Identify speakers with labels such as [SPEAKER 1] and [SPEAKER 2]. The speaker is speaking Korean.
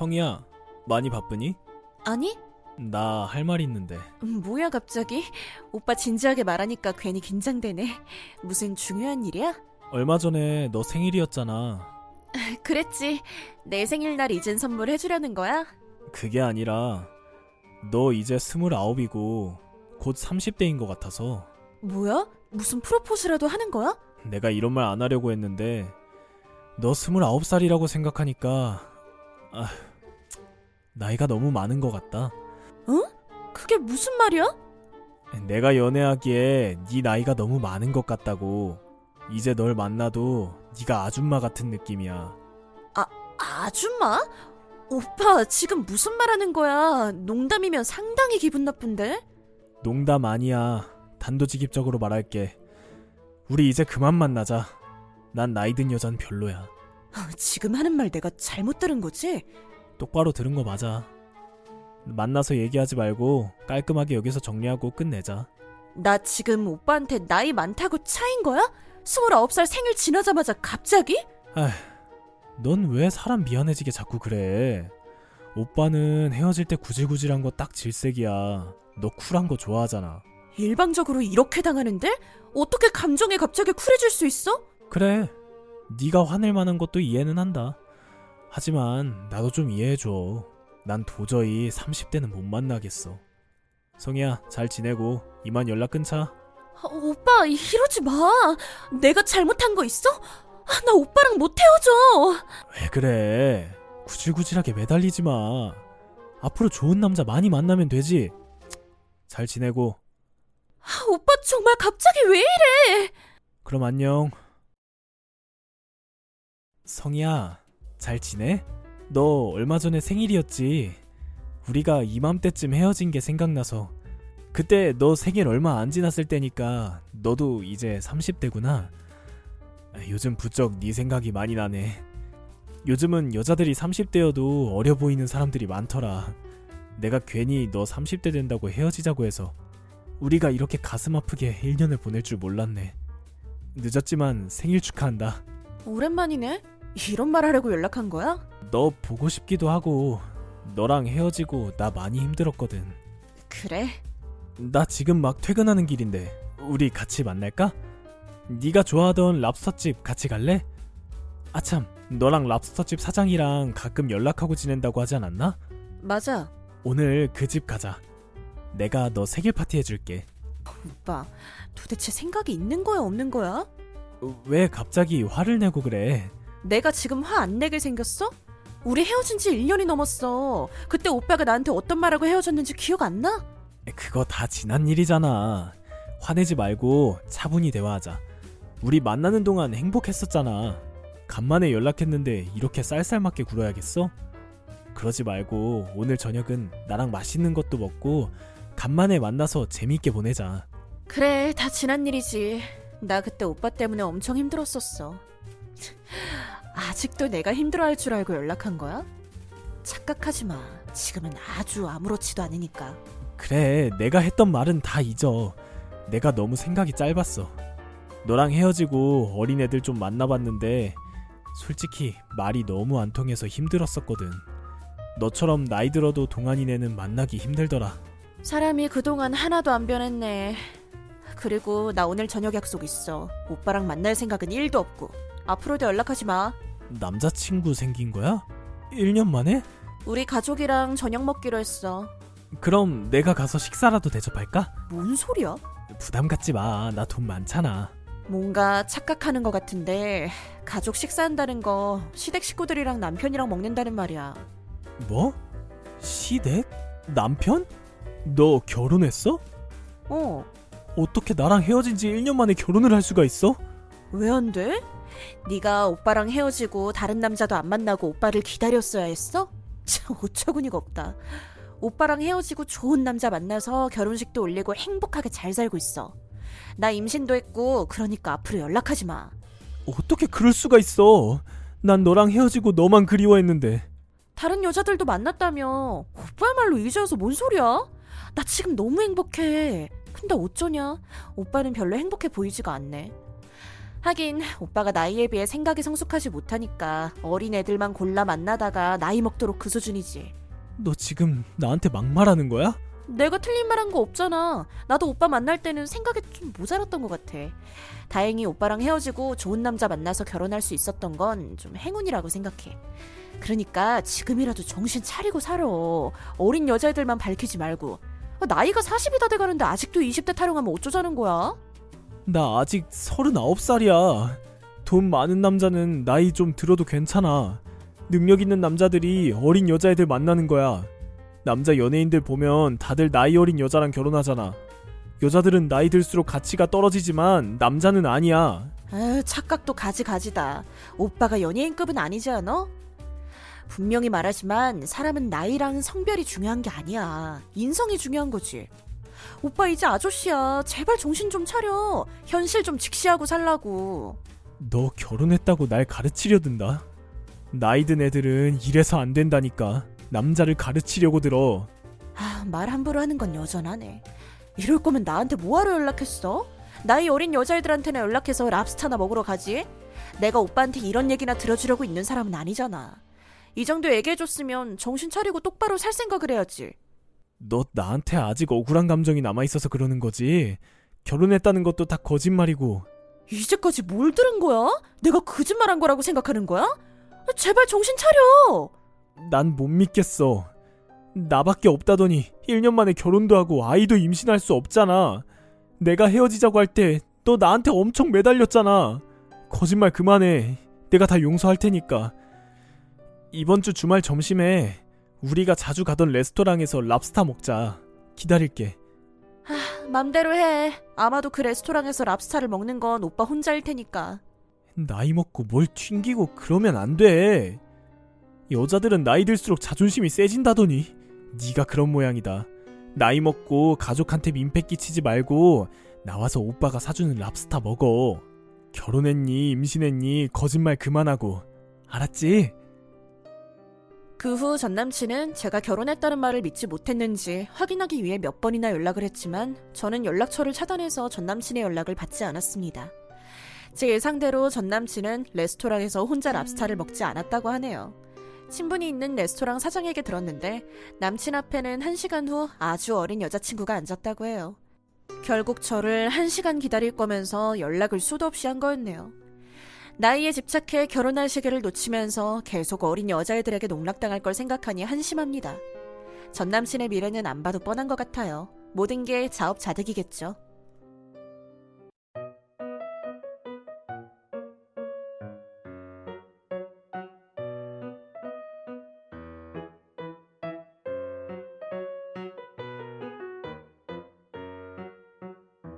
[SPEAKER 1] 성희야, 많이 바쁘니?
[SPEAKER 2] 아니?
[SPEAKER 1] 나 할 말 있는데.
[SPEAKER 2] 음, 뭐야 갑자기? 오빠 진지하게 말하니까 괜히 긴장되네. 무슨 중요한 일이야?
[SPEAKER 1] 얼마 전에 너 생일이었잖아.
[SPEAKER 2] 그랬지. 내 생일날 잊은 선물 해주려는 거야?
[SPEAKER 1] 그게 아니라 너 이제 스물아홉이고 곧 30대인 것 같아서
[SPEAKER 2] 뭐야? 무슨 프로포즈라도 하는 거야?
[SPEAKER 1] 내가 이런 말 안 하려고 했는데 너 스물아홉 살이라고 생각하니까 아, 나이가 너무 많은 것 같다.
[SPEAKER 2] 그게 무슨 말이야?
[SPEAKER 1] 내가 연애하기에 네 나이가 너무 많은 것 같다고. 이제 널 만나도 네가 아줌마 같은 느낌이야.
[SPEAKER 2] 아줌마? 오빠 지금 무슨 말 하는 거야? 농담이면 상당히 기분 나쁜데?
[SPEAKER 1] 농담 아니야. 단도직입적으로 말할게. 우리 이제 그만 만나자. 난 나이 든 여잔 별로야.
[SPEAKER 2] 아, 지금 하는 말 내가 잘못 들은 거지?
[SPEAKER 1] 똑바로 들은 거 맞아. 만나서 얘기하지 말고 깔끔하게 여기서 정리하고 끝내자.
[SPEAKER 2] 나 지금 오빠한테 나이 많다고 차인 거야? 29살 생일 지나자마자 갑자기?
[SPEAKER 1] 넌 왜 사람 미안해지게 자꾸 그래? 오빠는 헤어질 때 구질구질한 거 딱 질색이야. 너 쿨한 거 좋아하잖아.
[SPEAKER 2] 일방적으로 이렇게 당하는데? 어떻게 감정에 갑자기 쿨해질 수 있어?
[SPEAKER 1] 그래. 네가 화낼 만한 것도 이해는 한다. 하지만 나도 좀 이해해줘. 난 도저히 30대는 못 만나겠어. 성희야, 잘 지내고 이만 연락 끊자.
[SPEAKER 2] 아, 오빠 이러지 마. 내가 잘못한 거 있어? 아, 나 오빠랑 못 헤어져.
[SPEAKER 1] 왜 그래? 구질구질하게 매달리지 마. 앞으로 좋은 남자 많이 만나면 되지. 잘 지내고.
[SPEAKER 2] 아, 오빠 정말 갑자기 왜 이래?
[SPEAKER 1] 그럼 안녕. 성희야, 잘 지내? 너 얼마 전에 생일이었지? 우리가 이맘때쯤 헤어진 게 생각나서. 그때 너 생일 얼마 안 지났을 때니까 너도 이제 30대구나. 요즘 부쩍 네 생각이 많이 나네. 요즘은 여자들이 30대여도 어려 보이는 사람들이 많더라. 내가 괜히 너 30대 된다고 헤어지자고 해서 우리가 이렇게 가슴 아프게 1년을 보낼 줄 몰랐네. 늦었지만 생일 축하한다.
[SPEAKER 2] 오랜만이네. 이런 말 하려고 연락한 거야?
[SPEAKER 1] 너 보고 싶기도 하고 너랑 헤어지고 나 많이 힘들었거든.
[SPEAKER 2] 그래.
[SPEAKER 1] 나 지금 막 퇴근하는 길인데 우리 같이 만날까? 네가 좋아하던 랍스터집 같이 갈래? 아참, 너랑 랍스터집 사장이랑 가끔 연락하고 지낸다고 하지 않았나?
[SPEAKER 2] 맞아.
[SPEAKER 1] 오늘 그 집 가자. 내가 너 생일 파티 해줄게.
[SPEAKER 2] 오빠, 도대체 생각이 있는 거야, 없는 거야?
[SPEAKER 1] 왜 갑자기 화를 내고 그래?
[SPEAKER 2] 내가 지금 화 안 내게 생겼어? 우리 헤어진 지 1년이 넘었어. 그때 오빠가 나한테 어떤 말하고 헤어졌는지 기억 안 나?
[SPEAKER 1] 그거 다 지난 일이잖아. 화내지 말고 차분히 대화하자. 우리 만나는 동안 행복했었잖아. 간만에 연락했는데 이렇게 쌀쌀맞게 굴어야겠어? 그러지 말고 오늘 저녁은 나랑 맛있는 것도 먹고 간만에 만나서 재미있게 보내자.
[SPEAKER 2] 그래, 다 지난 일이지. 나 그때 오빠 때문에 엄청 힘들었었어. 아직도 내가 힘들어할 줄 알고 연락한 거야? 착각하지 마. 지금은 아주 아무렇지도 않으니까.
[SPEAKER 1] 그래, 내가 했던 말은 다 잊어. 내가 너무 생각이 짧았어. 너랑 헤어지고 어린애들 좀 만나봤는데 솔직히 말이 너무 안 통해서 힘들었었거든. 너처럼 나이 들어도 동안이네는 만나기 힘들더라.
[SPEAKER 2] 사람이 그동안 하나도 안 변했네. 그리고 나 오늘 저녁 약속 있어. 오빠랑 만날 생각은 1도 없고. 앞으로도 연락하지 마.
[SPEAKER 1] 남자친구 생긴 거야? 1년 만에?
[SPEAKER 2] 우리 가족이랑 저녁 먹기로 했어.
[SPEAKER 1] 그럼 내가 가서 식사라도 대접할까?
[SPEAKER 2] 뭔 소리야?
[SPEAKER 1] 부담 갖지 마. 나 돈 많잖아.
[SPEAKER 2] 뭔가 착각하는 것 같은데 가족 식사한다는 거 시댁 식구들이랑 남편이랑 먹는다는 말이야.
[SPEAKER 1] 뭐? 시댁? 남편? 너 결혼했어?
[SPEAKER 2] 어,
[SPEAKER 1] 어떻게 나랑 헤어진 지 1년 만에 결혼을 할 수가 있어?
[SPEAKER 2] 왜 안 돼? 네가 오빠랑 헤어지고 다른 남자도 안 만나고 오빠를 기다렸어야 했어? 참 어처구니가 없다. 오빠랑 헤어지고 좋은 남자 만나서 결혼식도 올리고 행복하게 잘 살고 있어. 나 임신도 했고 그러니까 앞으로 연락하지 마.
[SPEAKER 1] 어떻게 그럴 수가 있어? 난 너랑 헤어지고 너만 그리워했는데.
[SPEAKER 2] 다른 여자들도 만났다며 오빠야말로 이제 와서 뭔 소리야? 나 지금 너무 행복해. 근데 어쩌냐? 오빠는 별로 행복해 보이지가 않네. 하긴 오빠가 나이에 비해 생각이 성숙하지 못하니까 어린 애들만 골라 만나다가 나이 먹도록 그 수준이지.
[SPEAKER 1] 너 지금 나한테 막말하는 거야?
[SPEAKER 2] 내가 틀린 말 한 거 없잖아. 나도 오빠 만날 때는 생각이 좀 모자랐던 것 같아. 다행히 오빠랑 헤어지고 좋은 남자 만나서 결혼할 수 있었던 건 좀 행운이라고 생각해. 그러니까 지금이라도 정신 차리고 살아. 어린 여자애들만 밝히지 말고. 나이가 40이 다 돼가는데 아직도 20대 타령하면 어쩌자는 거야?
[SPEAKER 1] 나 아직 39살이야. 돈 많은 남자는 나이 좀 들어도 괜찮아. 능력 있는 남자들이 어린 여자애들 만나는 거야. 남자 연예인들 보면 다들 나이 어린 여자랑 결혼하잖아. 여자들은 나이 들수록 가치가 떨어지지만 남자는 아니야.
[SPEAKER 2] 에휴, 착각도 가지가지다. 오빠가 연예인급은 아니지 않아? 분명히 말하지만 사람은 나이랑 성별이 중요한 게 아니야. 인성이 중요한 거지. 오빠 이제 아저씨야. 제발 정신 좀 차려. 현실 좀 직시하고 살라고.
[SPEAKER 1] 너 결혼했다고 날 가르치려 든다. 나이 든 애들은 이래서 안 된다니까. 남자를 가르치려고 들어.
[SPEAKER 2] 아, 말 함부로 하는 건 여전하네. 이럴 거면 나한테 뭐하러 연락했어? 나이 어린 여자애들한테나 연락해서 랍스타나 먹으러 가지? 내가 오빠한테 이런 얘기나 들어주려고 있는 사람은 아니잖아. 이 정도 얘기해줬으면 정신 차리고 똑바로 살 생각을 해야지.
[SPEAKER 1] 너 나한테 아직 억울한 감정이 남아있어서 그러는 거지. 결혼했다는 것도 다 거짓말이고.
[SPEAKER 2] 이제까지 뭘 들은 거야? 내가 거짓말한 거라고 생각하는 거야? 제발 정신 차려!
[SPEAKER 1] 난 못 믿겠어. 나밖에 없다더니 1년 만에 결혼도 하고 아이도 임신할 수 없잖아. 내가 헤어지자고 할 때 너 나한테 엄청 매달렸잖아. 거짓말 그만해. 내가 다 용서할 테니까. 이번 주 주말 점심에 우리가 자주 가던 레스토랑에서 랍스타 먹자. 기다릴게.
[SPEAKER 2] 하, 맘대로 해. 아마도 그 레스토랑에서 랍스타를 먹는 건 오빠 혼자일 테니까.
[SPEAKER 1] 나이 먹고 뭘 튕기고 그러면 안 돼. 여자들은 나이 들수록 자존심이 세진다더니 네가 그런 모양이다. 나이 먹고 가족한테 민폐 끼치지 말고 나와서 오빠가 사주는 랍스타 먹어. 결혼했니 임신했니 거짓말 그만하고 알았지?
[SPEAKER 2] 그 후 전 남친은 제가 결혼했다는 말을 믿지 못했는지 확인하기 위해 몇 번이나 연락을 했지만 저는 연락처를 차단해서 전 남친의 연락을 받지 않았습니다. 제 예상대로 전 남친은 레스토랑에서 혼자 랍스타를 먹지 않았다고 하네요. 친분이 있는 레스토랑 사장에게 들었는데 남친 앞에는 한 시간 후 아주 어린 여자친구가 앉았다고 해요. 결국 저를 한 시간 기다릴 거면서 연락을 수도 없이 한 거였네요. 나이에 집착해 결혼할 시기를 놓치면서 계속 어린 여자애들에게 농락당할 걸 생각하니 한심합니다. 전 남친의 미래는 안 봐도 뻔한 것 같아요. 모든 게 자업자득이겠죠.